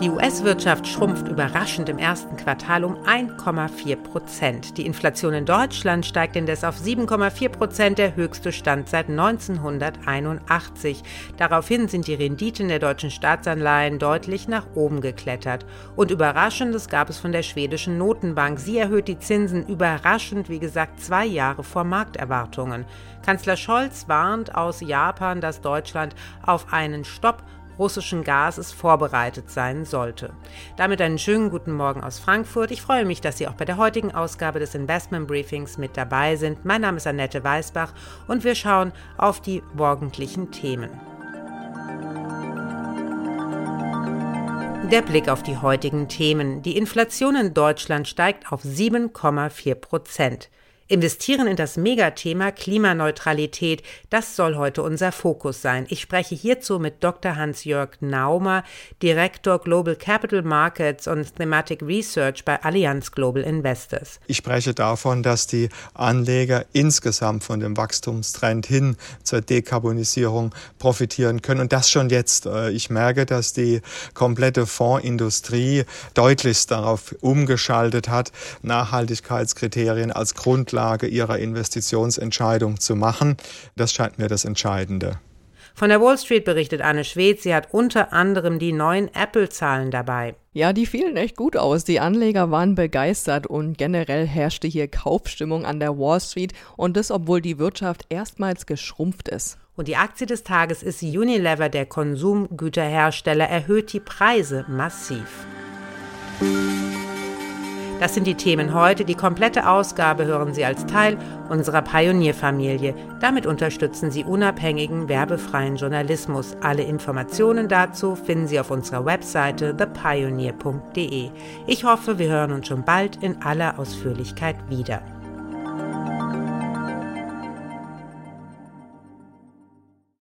Die US-Wirtschaft schrumpft überraschend im ersten Quartal um 1,4 Prozent. Die Inflation in Deutschland steigt indes auf 7,4 Prozent, der höchste Stand seit 1981. Daraufhin sind die Renditen der deutschen Staatsanleihen deutlich nach oben geklettert. Und Überraschendes gab es von der schwedischen Notenbank. Sie erhöht die Zinsen überraschend, wie gesagt, zwei Jahre vor Markterwartungen. Kanzler Scholz warnt aus Japan, dass Deutschland auf einen Stopp russischen Gases vorbereitet sein sollte. Damit einen schönen guten Morgen aus Frankfurt. Ich freue mich, dass Sie auch bei der heutigen Ausgabe des Investment Briefings mit dabei sind. Mein Name ist Annette Weißbach und wir schauen auf die morgendlichen Themen. Der Blick auf die heutigen Themen. Die Inflation in Deutschland steigt auf 7,4 Prozent. Investieren in das Megathema Klimaneutralität, das soll heute unser Fokus sein. Ich spreche hierzu mit Dr. Hans-Jörg Naumer, Direktor Global Capital Markets und Thematic Research bei Allianz Global Investors. Ich spreche davon, dass die Anleger insgesamt von dem Wachstumstrend hin zur Dekarbonisierung profitieren können und das schon jetzt. Äh, ich merke, dass die komplette Fondsindustrie deutlichst darauf umgeschaltet hat, Nachhaltigkeitskriterien als Grundlage Grundlage ihrer Investitionsentscheidung zu machen. Das scheint mir das Entscheidende. Von der Wall Street berichtet Anne Schwed, sie hat unter anderem die neuen Apple-Zahlen dabei. Ja, die fielen echt gut aus. Die Anleger waren begeistert und generell herrschte hier Kaufstimmung an der Wall Street und das, obwohl die Wirtschaft erstmals geschrumpft ist. Und die Aktie des Tages ist Unilever, der Konsumgüterhersteller, erhöht die Preise massiv. Das sind die Themen heute. Die komplette Ausgabe hören Sie als Teil unserer Pionierfamilie. Damit unterstützen Sie unabhängigen, werbefreien Journalismus. Alle Informationen dazu finden Sie auf unserer Webseite thepioneer.de. Ich hoffe, wir hören uns schon bald in aller Ausführlichkeit wieder.